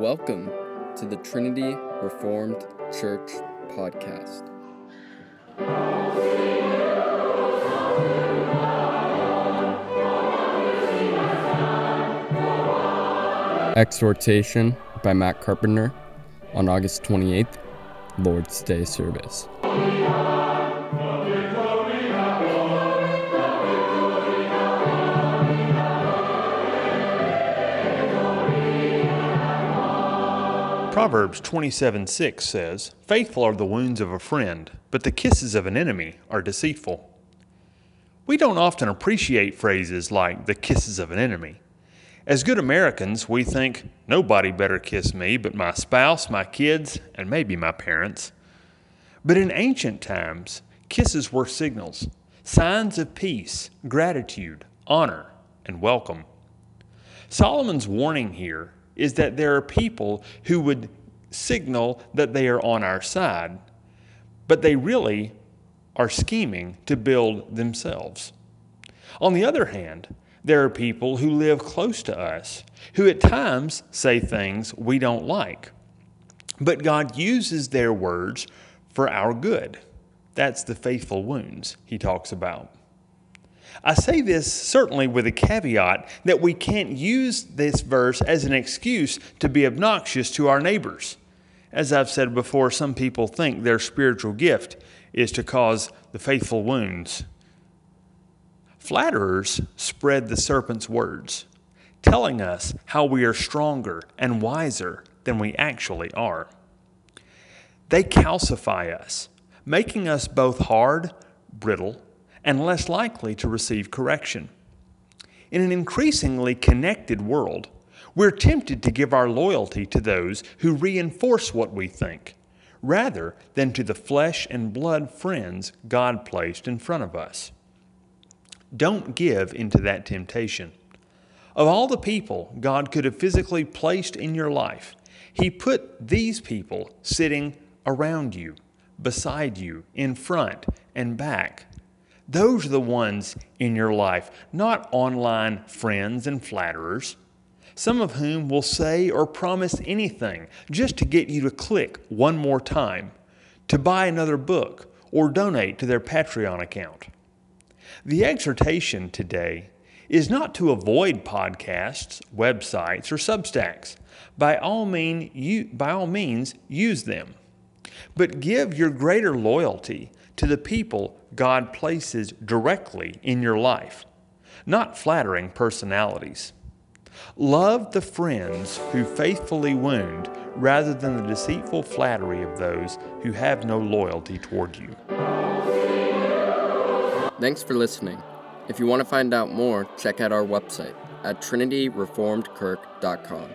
Welcome to the Trinity Reformed Church podcast. Exhortation by Matt Carpenter on August 28th, Lord's Day service. Proverbs 27 6 says, Faithful are the wounds of a friend, but the kisses of an enemy are deceitful. We don't often appreciate phrases like the kisses of an enemy. As good Americans, we think, nobody better kiss me but my spouse, my kids, and maybe my parents. But in ancient times, kisses were signals, signs of peace, gratitude, honor, and welcome. Solomon's warning here is that there are people who would signal that they are on our side, but they really are scheming to build themselves. On the other hand, there are people who live close to us who at times say things we don't like, but God uses their words for our good. That's the faithful wounds he talks about. I say this certainly with a caveat that we can't use this verse as an excuse to be obnoxious to our neighbors. As I've said before, some people think their spiritual gift is to cause the faithful wounds. Flatterers spread the serpent's words, telling us how we are stronger and wiser than we actually are. They calcify us, making us both hard, brittle, and less likely to receive correction. In an increasingly connected world, we're tempted to give our loyalty to those who reinforce what we think, rather than to the flesh and blood friends God placed in front of us. Don't give into that temptation. Of all the people God could have physically placed in your life, He put these people sitting around you, beside you, in front and back those are the ones in your life, not online friends and flatterers, some of whom will say or promise anything just to get you to click one more time, to buy another book, or donate to their Patreon account. The exhortation today is not to avoid podcasts, websites, or substacks. By all, mean, you, by all means, use them. But give your greater loyalty to the people God places directly in your life, not flattering personalities. Love the friends who faithfully wound rather than the deceitful flattery of those who have no loyalty toward you. Thanks for listening. If you want to find out more, check out our website at trinityreformedkirk.com.